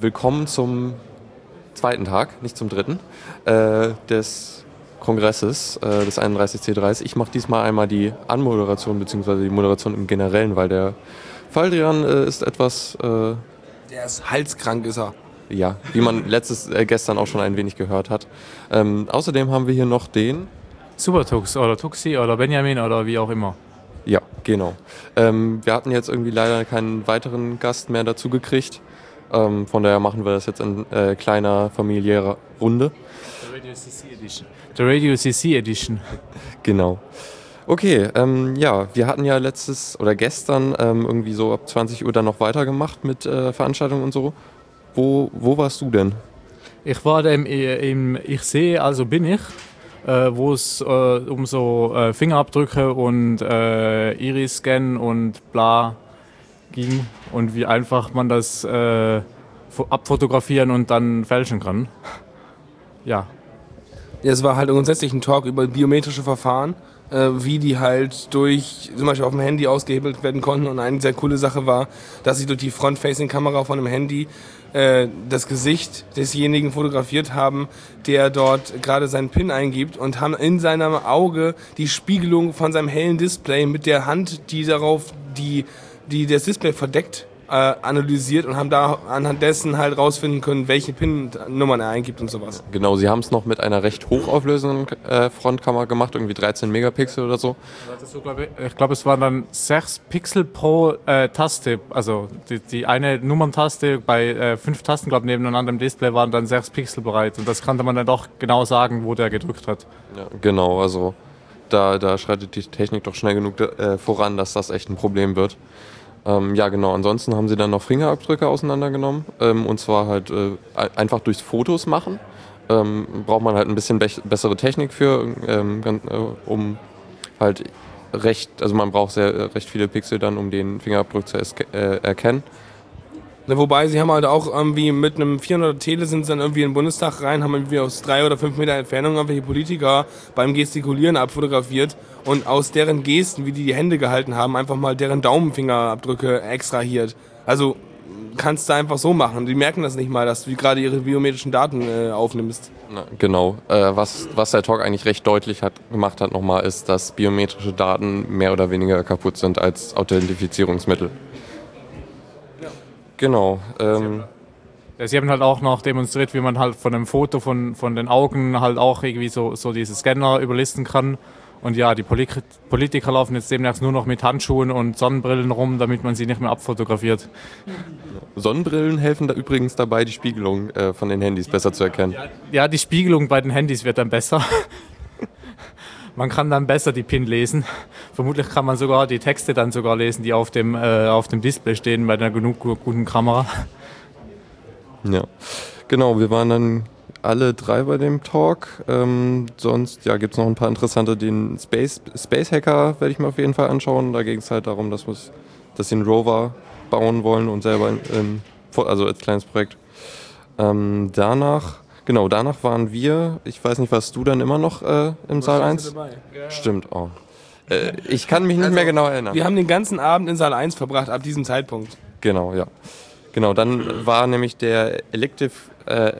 Willkommen zum zweiten Tag, nicht zum dritten, äh, des Kongresses äh, des 31C3s. Ich mache diesmal einmal die Anmoderation bzw. die Moderation im Generellen, weil der Faldrian äh, ist etwas... Äh, der ist halskrank, ist er. Ja, wie man letztes, äh, gestern auch schon ein wenig gehört hat. Ähm, außerdem haben wir hier noch den... Supertux oder Tuxi oder Benjamin oder wie auch immer. Ja, genau. Ähm, wir hatten jetzt irgendwie leider keinen weiteren Gast mehr dazu gekriegt. Ähm, von daher machen wir das jetzt in äh, kleiner familiärer Runde. The Radio CC Edition. The Radio CC Edition. genau. Okay, ähm, ja, wir hatten ja letztes oder gestern ähm, irgendwie so ab 20 Uhr dann noch weitergemacht mit äh, Veranstaltungen und so. Wo, wo warst du denn? Ich war im, im Ich sehe, also bin ich, äh, wo es äh, um so äh, Fingerabdrücke und äh, Iris-Scan und bla ging und wie einfach man das äh, abfotografieren und dann fälschen kann. ja. Ja, es war halt grundsätzlich ein Talk über biometrische Verfahren, äh, wie die halt durch, zum Beispiel auf dem Handy ausgehebelt werden konnten. Und eine sehr coole Sache war, dass sie durch die Front-Facing-Kamera von einem Handy äh, das Gesicht desjenigen fotografiert haben, der dort gerade seinen PIN eingibt und haben in seinem Auge die Spiegelung von seinem hellen Display mit der Hand, die darauf die die das Display verdeckt äh, analysiert und haben da anhand dessen halt rausfinden können, welche PIN-Nummern er eingibt und sowas. Genau, sie haben es noch mit einer recht hochauflösenden äh, Frontkamera gemacht, irgendwie 13 Megapixel oder so. so glaub ich ich glaube, es waren dann 6 Pixel pro äh, Taste. Also die, die eine Nummerntaste bei äh, fünf Tasten, glaube ich, nebeneinander im Display waren dann 6 Pixel bereit. Und das konnte man dann doch genau sagen, wo der gedrückt hat. Ja, genau, also da, da schreitet die Technik doch schnell genug äh, voran, dass das echt ein Problem wird. Ähm, ja, genau. Ansonsten haben sie dann noch Fingerabdrücke auseinandergenommen. Ähm, und zwar halt äh, einfach durchs Fotos machen. Ähm, braucht man halt ein bisschen be bessere Technik für, ähm, äh, um halt recht, also man braucht sehr äh, recht viele Pixel dann, um den Fingerabdruck zu äh, erkennen. Wobei sie haben halt auch irgendwie mit einem 400 Tele sind sie dann irgendwie in den Bundestag rein, haben irgendwie aus drei oder fünf Meter Entfernung irgendwelche Politiker beim Gestikulieren abfotografiert und aus deren Gesten, wie die die Hände gehalten haben, einfach mal deren Daumenfingerabdrücke extrahiert. Also kannst du einfach so machen. Die merken das nicht mal, dass du gerade ihre biometrischen Daten äh, aufnimmst. Na, genau. Äh, was, was der Talk eigentlich recht deutlich hat, gemacht hat nochmal, ist, dass biometrische Daten mehr oder weniger kaputt sind als Authentifizierungsmittel. Genau. Ähm, Sie haben halt auch noch demonstriert, wie man halt von einem Foto von, von den Augen halt auch irgendwie so, so diese Scanner überlisten kann. Und ja, die Politiker laufen jetzt demnächst nur noch mit Handschuhen und Sonnenbrillen rum, damit man sie nicht mehr abfotografiert. Sonnenbrillen helfen da übrigens dabei, die Spiegelung äh, von den Handys besser zu erkennen. Ja, ja, die Spiegelung bei den Handys wird dann besser. man kann dann besser die PIN lesen. Vermutlich kann man sogar die Texte dann sogar lesen, die auf dem, äh, auf dem Display stehen bei einer genug guten Kamera. Ja, genau. Wir waren dann alle drei bei dem Talk. Ähm, sonst ja, gibt es noch ein paar interessante. Den Space, Space Hacker werde ich mir auf jeden Fall anschauen. Da ging es halt darum, dass, dass sie einen Rover bauen wollen und selber, in, also als kleines Projekt. Ähm, danach Genau, danach waren wir, ich weiß nicht, warst du dann immer noch äh, im Saal 1? Ja. Stimmt, oh. Äh, ich kann mich nicht also, mehr genau erinnern. Wir haben den ganzen Abend in Saal 1 verbracht, ab diesem Zeitpunkt. Genau, ja. Genau, dann war nämlich der Elective, äh,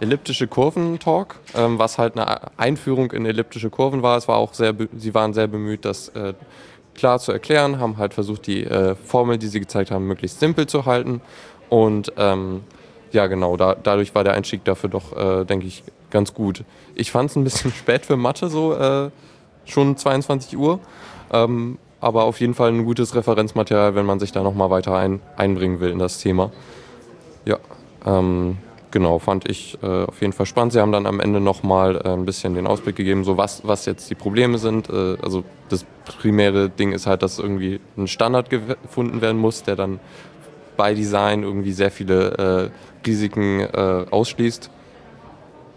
elliptische Kurven-Talk, ähm, was halt eine Einführung in elliptische Kurven war. Es war auch sehr, sie waren sehr bemüht, das äh, klar zu erklären, haben halt versucht, die äh, Formel, die sie gezeigt haben, möglichst simpel zu halten und ähm, ja, genau, da, dadurch war der Einstieg dafür doch, äh, denke ich, ganz gut. Ich fand es ein bisschen spät für Mathe, so äh, schon 22 Uhr. Ähm, aber auf jeden Fall ein gutes Referenzmaterial, wenn man sich da nochmal weiter ein, einbringen will in das Thema. Ja, ähm, genau, fand ich äh, auf jeden Fall spannend. Sie haben dann am Ende nochmal äh, ein bisschen den Ausblick gegeben, so was, was jetzt die Probleme sind. Äh, also das primäre Ding ist halt, dass irgendwie ein Standard gefunden werden muss, der dann bei Design irgendwie sehr viele äh, Risiken äh, ausschließt.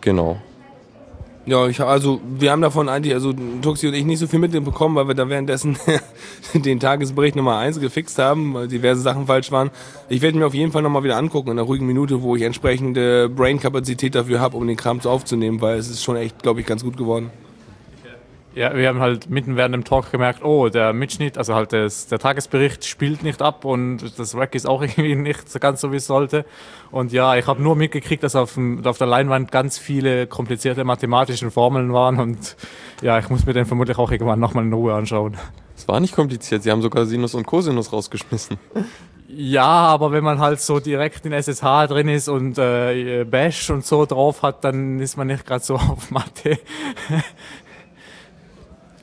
Genau. Ja, ich, also wir haben davon eigentlich, also Tuxi und ich nicht so viel mitbekommen, weil wir da währenddessen den Tagesbericht Nummer 1 gefixt haben, weil diverse Sachen falsch waren. Ich werde mir auf jeden Fall nochmal wieder angucken in einer ruhigen Minute, wo ich entsprechende Brain-Kapazität dafür habe, um den Kram aufzunehmen, weil es ist schon echt, glaube ich, ganz gut geworden. Ja, wir haben halt mitten während dem Talk gemerkt, oh, der Mitschnitt, also halt das, der Tagesbericht spielt nicht ab und das Rack ist auch irgendwie nicht so ganz so, wie es sollte. Und ja, ich habe nur mitgekriegt, dass auf, dem, auf der Leinwand ganz viele komplizierte mathematische Formeln waren und ja, ich muss mir den vermutlich auch irgendwann nochmal in Ruhe anschauen. Es war nicht kompliziert, sie haben sogar Sinus und Cosinus rausgeschmissen. Ja, aber wenn man halt so direkt in SSH drin ist und äh, Bash und so drauf hat, dann ist man nicht gerade so auf Mathe.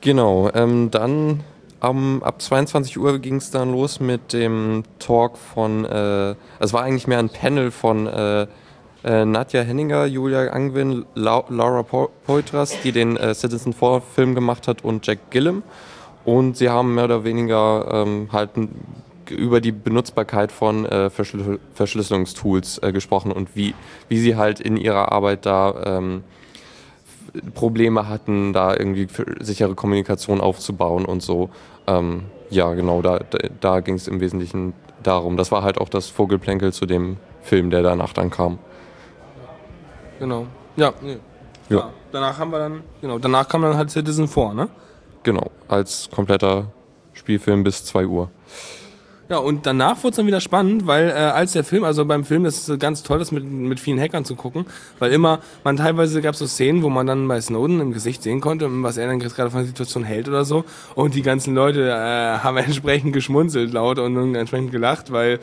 Genau, ähm, dann um, ab 22 Uhr ging es dann los mit dem Talk von, äh, es war eigentlich mehr ein Panel von äh, äh, Nadja Henninger, Julia Angwin, La Laura po Poitras, die den äh, Citizen 4 Film gemacht hat und Jack Gillum. Und sie haben mehr oder weniger ähm, halt über die Benutzbarkeit von äh, Verschlüssel Verschlüsselungstools gesprochen und wie, wie sie halt in ihrer Arbeit da ähm, Probleme hatten, da irgendwie sichere Kommunikation aufzubauen und so. Ähm, ja, genau, da, da, da ging es im Wesentlichen darum. Das war halt auch das Vogelplänkel zu dem Film, der danach dann kam. Genau. Ja, nee. ja. ja. Danach haben wir dann, genau, danach kam dann halt Citizen 4, ne? Genau, als kompletter Spielfilm bis 2 Uhr. Ja, und danach wurde es dann wieder spannend, weil äh, als der Film, also beim Film, das ist ganz toll, das mit, mit vielen Hackern zu gucken, weil immer, man teilweise gab es so Szenen, wo man dann bei Snowden im Gesicht sehen konnte, was er dann gerade von der Situation hält oder so. Und die ganzen Leute äh, haben entsprechend geschmunzelt laut und entsprechend gelacht, weil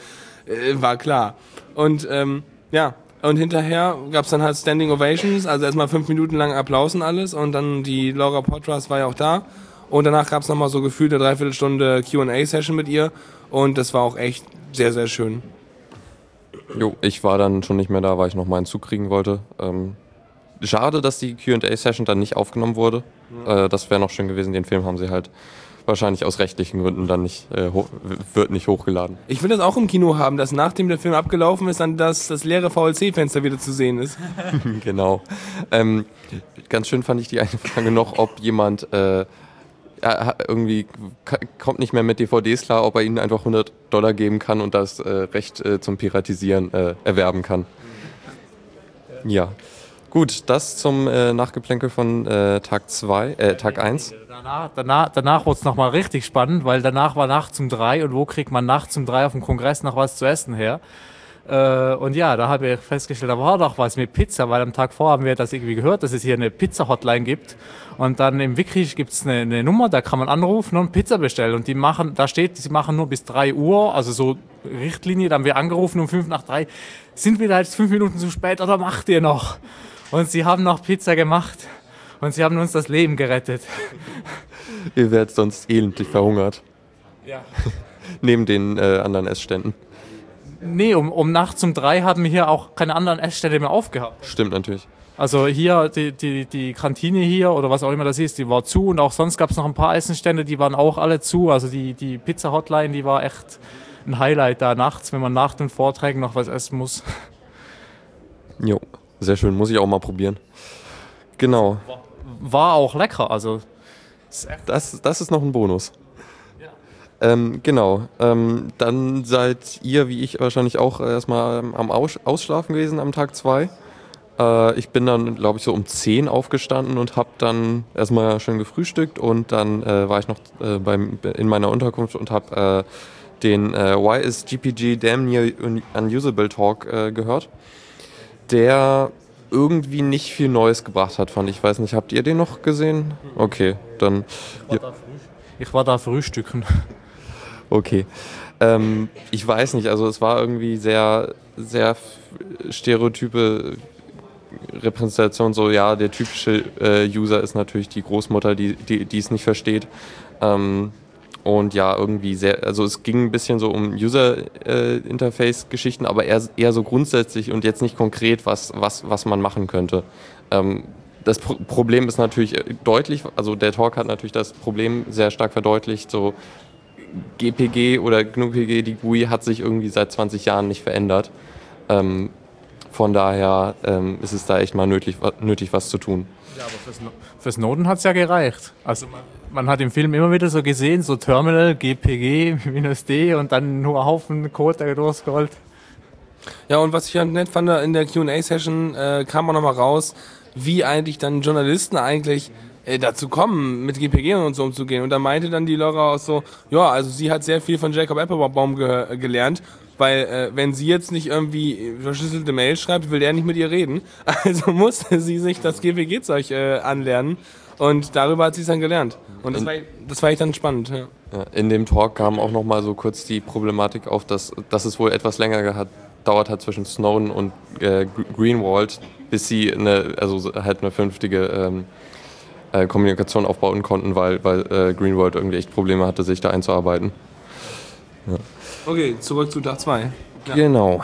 äh, war klar. Und ähm, ja, und hinterher gab es dann halt Standing Ovations, also erstmal fünf Minuten lang Applaus und alles. Und dann die Laura Potras war ja auch da. Und danach gab es nochmal so gefühlt eine Dreiviertelstunde QA-Session mit ihr. Und das war auch echt sehr, sehr schön. Jo, ich war dann schon nicht mehr da, weil ich noch mal einen Zug kriegen wollte. Ähm, schade, dass die QA-Session dann nicht aufgenommen wurde. Ja. Äh, das wäre noch schön gewesen. Den Film haben sie halt wahrscheinlich aus rechtlichen Gründen dann nicht, äh, wird nicht hochgeladen. Ich will das auch im Kino haben, dass nachdem der Film abgelaufen ist, dann das, das leere VLC-Fenster wieder zu sehen ist. genau. Ähm, ganz schön fand ich die eine Frage noch, ob jemand äh, er irgendwie kommt nicht mehr mit DVDs klar, ob er ihnen einfach 100 Dollar geben kann und das äh, Recht äh, zum Piratisieren äh, erwerben kann. Ja. Gut, das zum äh, Nachgeplänkel von äh, Tag 2, äh, Tag 1. Danach, danach, danach wurde es nochmal richtig spannend, weil danach war Nacht zum 3 und wo kriegt man Nacht zum 3 auf dem Kongress noch was zu essen her? Äh, und ja, da habe ich festgestellt, da war doch was mit Pizza, weil am Tag vor haben wir das irgendwie gehört, dass es hier eine Pizza-Hotline gibt. Und dann im Wikrisch gibt es eine, eine, Nummer, da kann man anrufen und Pizza bestellen. Und die machen, da steht, sie machen nur bis 3 Uhr, also so Richtlinie, da haben wir angerufen um 5 nach 3. Sind wir da jetzt 5 Minuten zu spät oder macht ihr noch? Und sie haben noch Pizza gemacht. Und sie haben uns das Leben gerettet. ihr werdet sonst elendlich verhungert. Ja. Neben den äh, anderen Essständen. Nee, um, um nachts um drei haben wir hier auch keine anderen Essstände mehr aufgehabt. Stimmt natürlich. Also hier, die, die, die Kantine hier oder was auch immer das ist, die war zu und auch sonst gab es noch ein paar Essenstände, die waren auch alle zu. Also die, die Pizza-Hotline, die war echt ein Highlight da nachts, wenn man nach den Vorträgen noch was essen muss. Jo, sehr schön, muss ich auch mal probieren. Genau. War, war auch lecker, also. Das, das ist noch ein Bonus. Ähm, genau. Ähm, dann seid ihr, wie ich wahrscheinlich auch, erstmal am Aus Ausschlafen gewesen am Tag 2. Äh, ich bin dann, glaube ich, so um 10 aufgestanden und habe dann erstmal schön gefrühstückt und dann äh, war ich noch äh, beim, in meiner Unterkunft und habe äh, den äh, Why is GPG Damn Near Unusable Talk äh, gehört, der irgendwie nicht viel Neues gebracht hat, fand ich. Ich weiß nicht, habt ihr den noch gesehen? Okay, dann. Ich war, da, ich war da frühstücken. Okay. Ähm, ich weiß nicht, also es war irgendwie sehr, sehr stereotype Repräsentation, so ja, der typische äh, User ist natürlich die Großmutter, die, die, die es nicht versteht. Ähm, und ja, irgendwie sehr, also es ging ein bisschen so um User-Interface-Geschichten, aber eher, eher so grundsätzlich und jetzt nicht konkret, was, was, was man machen könnte. Ähm, das Pro Problem ist natürlich deutlich, also der Talk hat natürlich das Problem sehr stark verdeutlicht, so GPG oder GNU-PG, die GUI hat sich irgendwie seit 20 Jahren nicht verändert. Ähm, von daher ähm, ist es da echt mal nötig, nötig was zu tun. Ja, aber für, für Snowden hat es ja gereicht. Also man, man, hat im Film immer wieder so gesehen, so Terminal, GPG, minus D und dann nur ein Haufen Code, der durchscrollt. Ja, und was ich ja nett fand, in der Q&A-Session äh, kam auch nochmal raus, wie eigentlich dann Journalisten eigentlich äh, dazu kommen, mit GPG und so umzugehen. Und da meinte dann die Laura auch so, ja, also sie hat sehr viel von Jacob Applebaum ge gelernt, weil äh, wenn sie jetzt nicht irgendwie verschlüsselte Mail schreibt, will der nicht mit ihr reden. Also musste sie sich das GPG-Zeug äh, anlernen und darüber hat sie es dann gelernt. Und das war, das war echt dann spannend. Ja. Ja, in dem Talk kam auch noch mal so kurz die Problematik auf, dass, dass es wohl etwas länger gedauert hat zwischen Snowden und äh, Greenwald, bis sie eine, also halt eine vernünftige ähm, äh, Kommunikation aufbauen konnten, weil, weil äh, Greenwald irgendwie echt Probleme hatte, sich da einzuarbeiten. Ja. Okay, zurück zu Tag 2. Ja. Genau.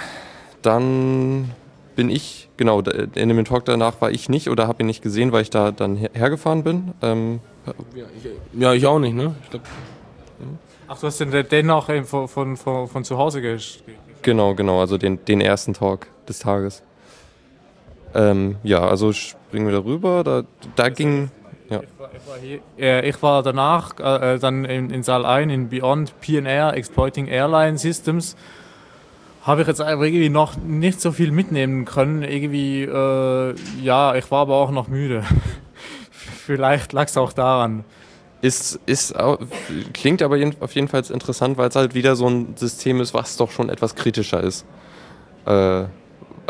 Dann bin ich, genau, in dem Talk danach war ich nicht oder habe ihn nicht gesehen, weil ich da dann hergefahren bin. Ähm, ja, ich, ja, ich auch nicht, ne? Ich glaub, Ach, du hast den, den noch von, von, von, von zu Hause geschrieben? Genau, genau, also den, den ersten Talk des Tages. Ähm, ja, also springen wir darüber. Da, da ging. Ja. Äh, ich war danach äh, dann in, in Saal 1 in Beyond PNR, Exploiting Airline Systems. Habe ich jetzt irgendwie noch nicht so viel mitnehmen können. Irgendwie, äh, ja, ich war aber auch noch müde. Vielleicht lag es auch daran. Ist, ist, klingt aber auf jeden Fall interessant, weil es halt wieder so ein System ist, was doch schon etwas kritischer ist. Äh,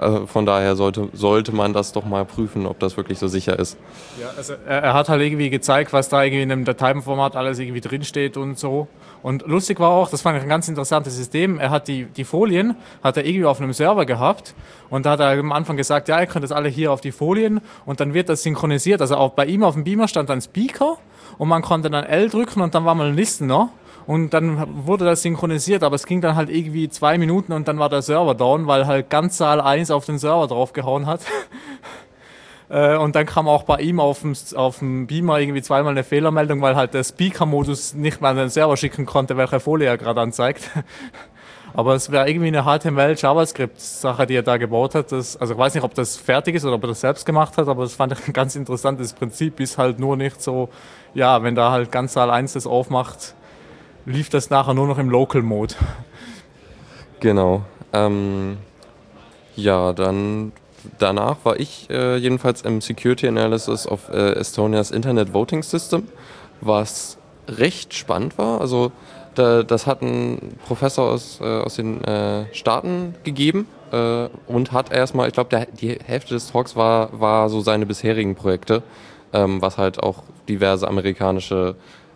also von daher sollte, sollte man das doch mal prüfen, ob das wirklich so sicher ist. Ja, also er, hat halt irgendwie gezeigt, was da irgendwie in einem Dateiformat alles irgendwie drinsteht und so. Und lustig war auch, das fand ich ein ganz interessantes System, er hat die, die Folien, hat er irgendwie auf einem Server gehabt und da hat er am Anfang gesagt, ja, ihr könnt das alle hier auf die Folien und dann wird das synchronisiert. Also auch bei ihm auf dem Beamer stand ein Speaker und man konnte dann L drücken und dann war mal ein Listener und dann wurde das synchronisiert, aber es ging dann halt irgendwie zwei Minuten und dann war der Server down, weil halt ganz Saal 1 auf den Server draufgehauen hat. Äh, und dann kam auch bei ihm auf dem, auf dem Beamer irgendwie zweimal eine Fehlermeldung, weil halt der Speaker-Modus nicht mal an den Server schicken konnte, welche Folie er gerade anzeigt. Aber es wäre irgendwie eine HTML-JavaScript-Sache, die er da gebaut hat. Das, also ich weiß nicht, ob das fertig ist oder ob er das selbst gemacht hat, aber das fand ich ein ganz interessantes Prinzip. Ist halt nur nicht so, ja, wenn da halt ganz Saal 1 das aufmacht, lief das nachher nur noch im Local-Mode. Genau. Ähm, ja, dann danach war ich äh, jedenfalls im Security Analysis of äh, Estonia's Internet Voting System, was recht spannend war. Also da, das hat ein Professor aus, äh, aus den äh, Staaten gegeben äh, und hat erstmal, ich glaube, die Hälfte des Talks war, war so seine bisherigen Projekte, ähm, was halt auch diverse amerikanische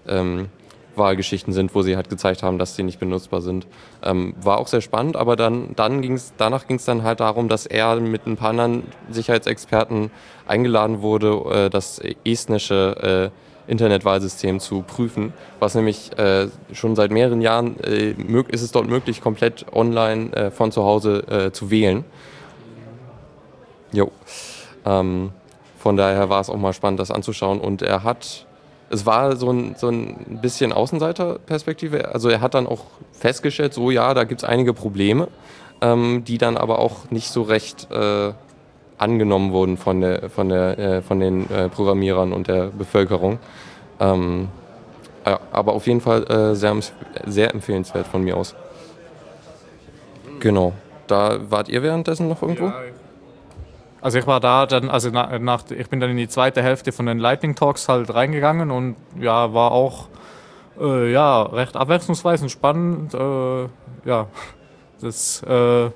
ähm, Wahlgeschichten sind, wo sie halt gezeigt haben, dass sie nicht benutzbar sind. Ähm, war auch sehr spannend, aber dann, dann ging's, danach ging es dann halt darum, dass er mit ein paar anderen Sicherheitsexperten eingeladen wurde, äh, das estnische äh, Internetwahlsystem zu prüfen, was nämlich äh, schon seit mehreren Jahren äh, ist es dort möglich, komplett online äh, von zu Hause äh, zu wählen. Jo. Ähm, von daher war es auch mal spannend, das anzuschauen. Und er hat, es war so ein, so ein bisschen Außenseiterperspektive. Also er hat dann auch festgestellt, so ja, da gibt es einige Probleme, ähm, die dann aber auch nicht so recht äh, angenommen wurden von, der, von, der, äh, von den äh, Programmierern und der Bevölkerung. Ähm, ja, aber auf jeden Fall äh, sehr, sehr empfehlenswert von mir aus. Genau. Da wart ihr währenddessen noch irgendwo? Ja, also ich war da dann, also nach, ich bin dann in die zweite Hälfte von den Lightning Talks halt reingegangen und ja, war auch äh, ja, recht abwechslungsreich und spannend. Äh, ja, das, äh,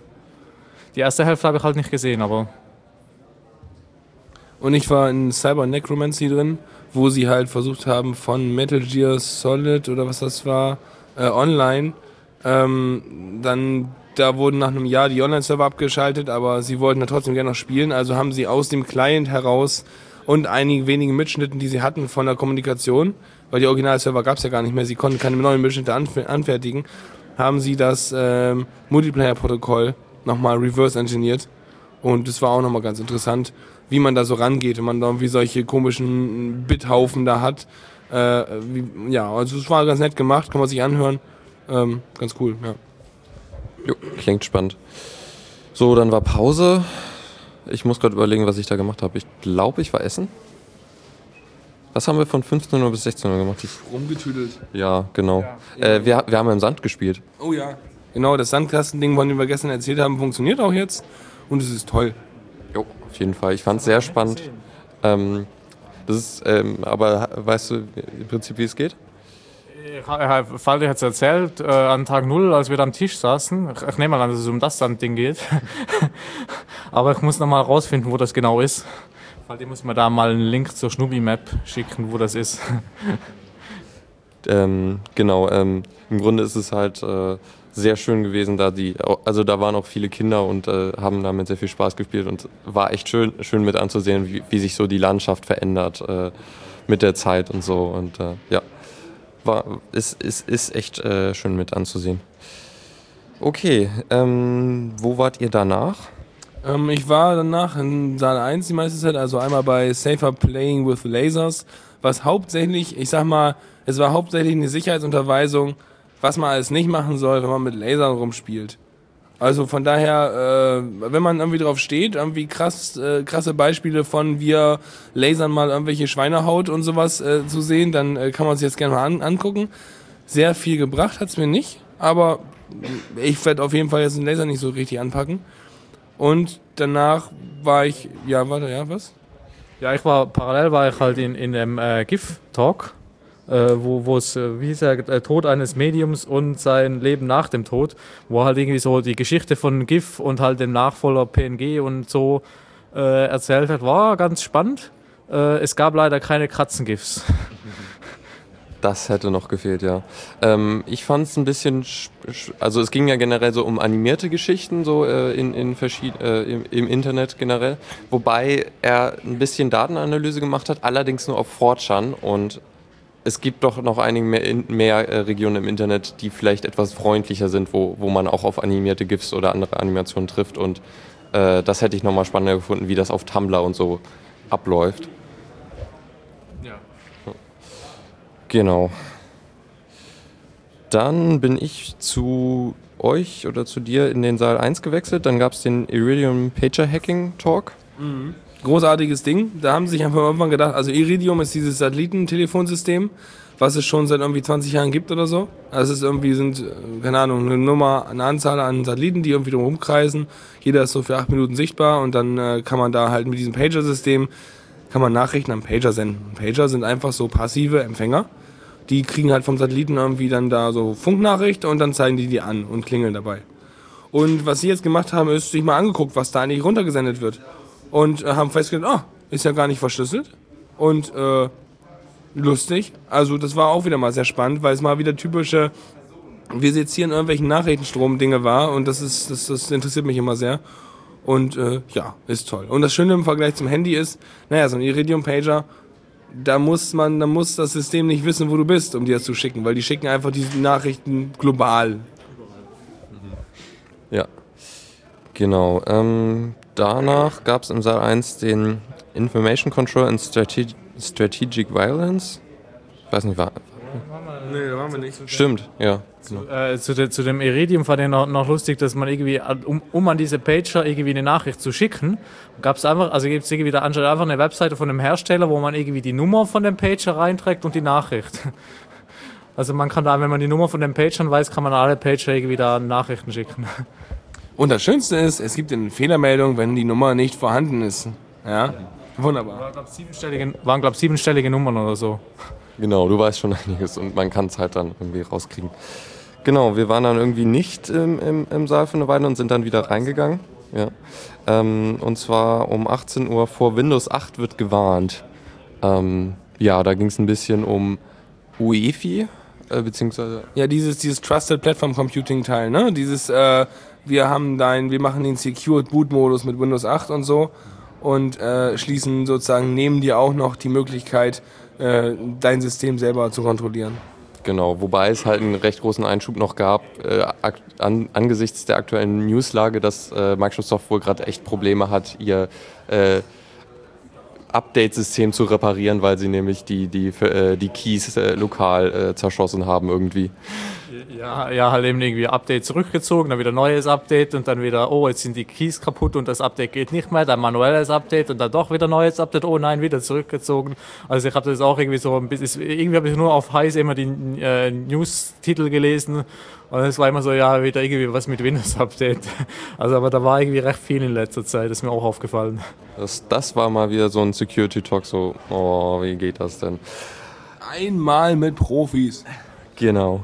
die erste Hälfte habe ich halt nicht gesehen, aber und ich war in Cyber Necromancy drin, wo sie halt versucht haben, von Metal Gear Solid oder was das war, äh, online, ähm, dann da wurden nach einem Jahr die Online-Server abgeschaltet, aber sie wollten da trotzdem gerne noch spielen, also haben sie aus dem Client heraus und einigen wenigen Mitschnitten, die sie hatten von der Kommunikation, weil die Original-Server gab es ja gar nicht mehr, sie konnten keine neuen Mitschnitte anfertigen, haben sie das ähm, Multiplayer-Protokoll nochmal reverse engineert und das war auch nochmal ganz interessant wie man da so rangeht, wenn man da irgendwie solche komischen Bithaufen da hat. Äh, wie, ja, also es war ganz nett gemacht, kann man sich anhören. Ähm, ganz cool, ja. Jo, klingt spannend. So, dann war Pause. Ich muss gerade überlegen, was ich da gemacht habe. Ich glaube, ich war essen. Was haben wir von 15 Uhr bis 16 Uhr gemacht? Rumgetüdelt. Ja, genau. Ja. Äh, wir, wir haben im Sand gespielt. Oh ja. Genau, das Sandkastending, von dem wir gestern erzählt haben, funktioniert auch jetzt. Und es ist toll. Jo, auf jeden Fall. Ich fand es sehr spannend. Ähm, Das ist, ähm, aber weißt du im Prinzip, wie es geht? Faldi hat es erzählt, äh, an Tag Null, als wir da am Tisch saßen. Ich, ich nehme mal an, dass es um das dann Ding geht. Aber ich muss nochmal rausfinden, wo das genau ist. Faldi muss mir da mal einen Link zur Schnubi-Map schicken, wo das ist. Ähm, genau, ähm, im Grunde ist es halt äh, sehr schön gewesen, da die, also da waren auch viele Kinder und äh, haben damit sehr viel Spaß gespielt und war echt schön, schön mit anzusehen, wie, wie sich so die Landschaft verändert äh, mit der Zeit und so und äh, ja, war, ist, ist, ist echt äh, schön mit anzusehen. Okay, ähm, wo wart ihr danach? Ähm, ich war danach in Saal 1 die meiste Zeit, also einmal bei Safer Playing with Lasers, was hauptsächlich, ich sag mal, es war hauptsächlich eine Sicherheitsunterweisung, was man alles nicht machen soll, wenn man mit Lasern rumspielt. Also von daher, äh, wenn man irgendwie drauf steht, irgendwie krass, äh, krasse Beispiele von wir lasern mal irgendwelche Schweinehaut und sowas äh, zu sehen, dann äh, kann man sich jetzt gerne mal an, angucken. Sehr viel gebracht hat's mir nicht, aber ich werde auf jeden Fall jetzt den Laser nicht so richtig anpacken. Und danach war ich, ja, warte, ja, was? Ja, ich war parallel war ich halt in, in dem äh, GIF-Talk, äh, wo es, äh, wie hieß er, der Tod eines Mediums und sein Leben nach dem Tod, wo halt irgendwie so die Geschichte von GIF und halt dem Nachfolger PNG und so äh, erzählt hat, war ganz spannend. Äh, es gab leider keine Kratzen-GIFs. Das hätte noch gefehlt, ja. Ähm, ich fand es ein bisschen, sch- sch- also es ging ja generell so um animierte Geschichten so äh, in, in äh, im, im Internet generell, wobei er ein bisschen Datenanalyse gemacht hat, allerdings nur auf 4chan und es gibt doch noch einige mehr, mehr äh, Regionen im Internet, die vielleicht etwas freundlicher sind, wo, wo man auch auf animierte GIFs oder andere Animationen trifft und äh, das hätte ich nochmal spannender gefunden, wie das auf Tumblr und so abläuft. Ja. Genau. Dann bin ich zu euch oder zu dir in den Saal 1 gewechselt. Dann gab es den Iridium Pager Hacking Talk. Großartiges Ding. Da haben sie sich einfach irgendwann gedacht, also Iridium ist dieses Satellitentelefonsystem, was es schon seit irgendwie 20 Jahren gibt oder so. Also es ist irgendwie sind, äh, keine Ahnung, eine Nummer, eine Anzahl an Satelliten, die irgendwie drum rumkreisen. Jeder ist so für acht Minuten sichtbar und dann äh, kann man da halt mit diesem Pager-System kann man Nachrichten am Pager senden. Pager sind einfach so passive Empfänger. Die kriegen halt vom Satelliten irgendwie dann da so Funknachricht und dann zeigen die die an und klingeln dabei. Und was sie jetzt gemacht haben, ist sich mal angeguckt, was da eigentlich runtergesendet wird. Und äh, haben festgestellt, ah, ist ja gar nicht verschlüsselt. Und äh, lustig. Also das war auch wieder mal sehr spannend, weil es mal wieder typische, wir sezieren irgendwelchen Nachrichtenstrom-Dinge war und das ist, das, das interessiert mich immer sehr. Und äh, ja, ist toll. Und das Schöne im Vergleich zum Handy ist, naja, so ein Iridium-Pager, da muss man, da muss das System nicht wissen, wo du bist, um dir das zu schicken, weil die schicken einfach diese Nachrichten global. Ja. Genau. Ähm, danach gab es im Saal 1 den Information Control and Strate Strategic Violence. Ich weiß nicht, war. Nee, da waren wir nicht. Stimmt, ja. Äh, zu, de, zu dem Iridium fand ich noch, noch lustig, dass man irgendwie, um, um an diese Pager irgendwie eine Nachricht zu schicken, gab es einfach, also gibt es irgendwie da anscheinend einfach eine Webseite von dem Hersteller, wo man irgendwie die Nummer von dem Pager reinträgt und die Nachricht. Also man kann da, wenn man die Nummer von den Pagern weiß, kann man alle Pager irgendwie da Nachrichten schicken. Und das Schönste ist, es gibt eine Fehlermeldung, wenn die Nummer nicht vorhanden ist. Ja, wunderbar. Waren, glaube siebenstellige, waren, glaub, siebenstellige Nummern oder so. Genau, du weißt schon einiges und man kann es halt dann irgendwie rauskriegen. Genau, wir waren dann irgendwie nicht im, im, im Saal für eine Weile und sind dann wieder reingegangen. Ja. Ähm, und zwar um 18 Uhr vor Windows 8 wird gewarnt. Ähm, ja, da ging es ein bisschen um UEFI, äh, beziehungsweise Ja, dieses, dieses Trusted Platform Computing Teil, ne? Dieses, äh, wir haben dein, wir machen den Secured Boot Modus mit Windows 8 und so und äh, schließen sozusagen, nehmen dir auch noch die Möglichkeit, äh, dein System selber zu kontrollieren. Genau, wobei es halt einen recht großen Einschub noch gab, äh, an, angesichts der aktuellen Newslage, dass äh, Microsoft wohl gerade echt Probleme hat, ihr äh, Update-System zu reparieren, weil sie nämlich die, die, äh, die Keys lokal zerschossen haben irgendwie. Ja, ja, halt eben irgendwie Update zurückgezogen, dann wieder neues Update und dann wieder, oh, jetzt sind die Keys kaputt und das Update geht nicht mehr, dann manuelles Update und dann doch wieder neues Update, oh nein, wieder zurückgezogen. Also ich habe das auch irgendwie so ein bisschen, irgendwie habe ich nur auf Heiß immer die äh, News-Titel gelesen und es war immer so, ja, wieder irgendwie was mit Windows-Update. Also aber da war irgendwie recht viel in letzter Zeit, das ist mir auch aufgefallen. Das, das war mal wieder so ein Security-Talk, so, oh, wie geht das denn? Einmal mit Profis. Genau.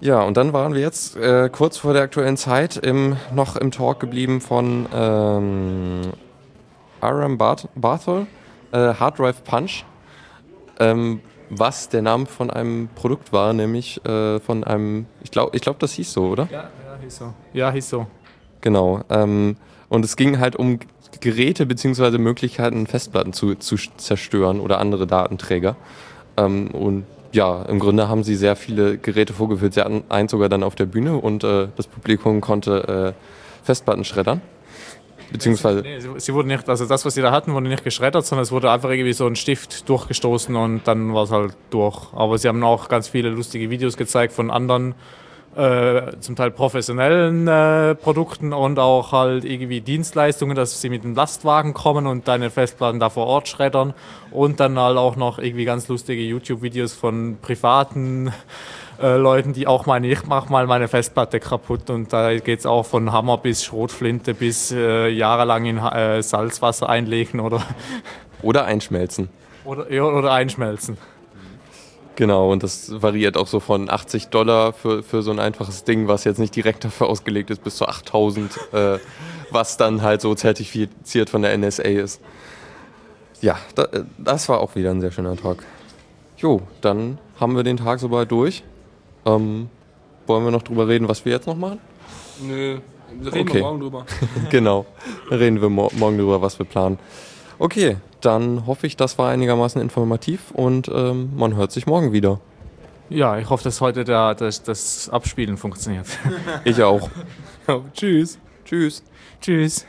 Ja, und dann waren wir jetzt äh, kurz vor der aktuellen Zeit im, noch im Talk geblieben von ähm, Aram Barth Barthol, äh, Hard Drive Punch, ähm, was der Name von einem Produkt war, nämlich äh, von einem, ich glaube, ich glaub, das hieß so, oder? Ja, ja, hieß so. Ja, hieß so. Genau. Ähm, und es ging halt um Geräte bzw. Möglichkeiten, Festplatten zu, zu zerstören oder andere Datenträger. Ähm, und ja, im Grunde haben sie sehr viele Geräte vorgeführt. Sie hatten eins sogar dann auf der Bühne und äh, das Publikum konnte äh, Festplatten schreddern. Beziehungsweise. Nee, sie, sie wurden nicht, also das, was sie da hatten, wurde nicht geschreddert, sondern es wurde einfach irgendwie so ein Stift durchgestoßen und dann war es halt durch. Aber sie haben auch ganz viele lustige Videos gezeigt von anderen äh, zum Teil professionellen äh, Produkten und auch halt irgendwie Dienstleistungen, dass sie mit dem Lastwagen kommen und deine Festplatten da vor Ort schreddern und dann halt auch noch irgendwie ganz lustige YouTube-Videos von privaten äh, Leuten, die auch meinen, ich mach mal meine Festplatte kaputt und da geht es auch von Hammer bis Schrotflinte bis äh, jahrelang in äh, Salzwasser einlegen oder, Oder einschmelzen. oder, ja, oder einschmelzen. Genau, und das variiert auch so von 80 Dollar für, für so ein einfaches Ding, was jetzt nicht direkt dafür ausgelegt ist, bis zu 8000, äh, was dann halt so zertifiziert von der NSA ist. Ja, da, äh, das war auch wieder ein sehr schöner Tag. Jo, dann haben wir den Tag soweit durch. Ähm, wollen wir noch drüber reden, was wir jetzt noch machen? Nö, reden Okay. wir morgen drüber. genau, reden wir mo morgen drüber, was wir planen. Okay, dann hoffe ich, das war einigermaßen informativ und ähm, man hört sich morgen wieder. Ja, ich hoffe, dass heute der, das, das Abspielen funktioniert. Ich auch. Ja, tschüss. Tschüss. Tschüss.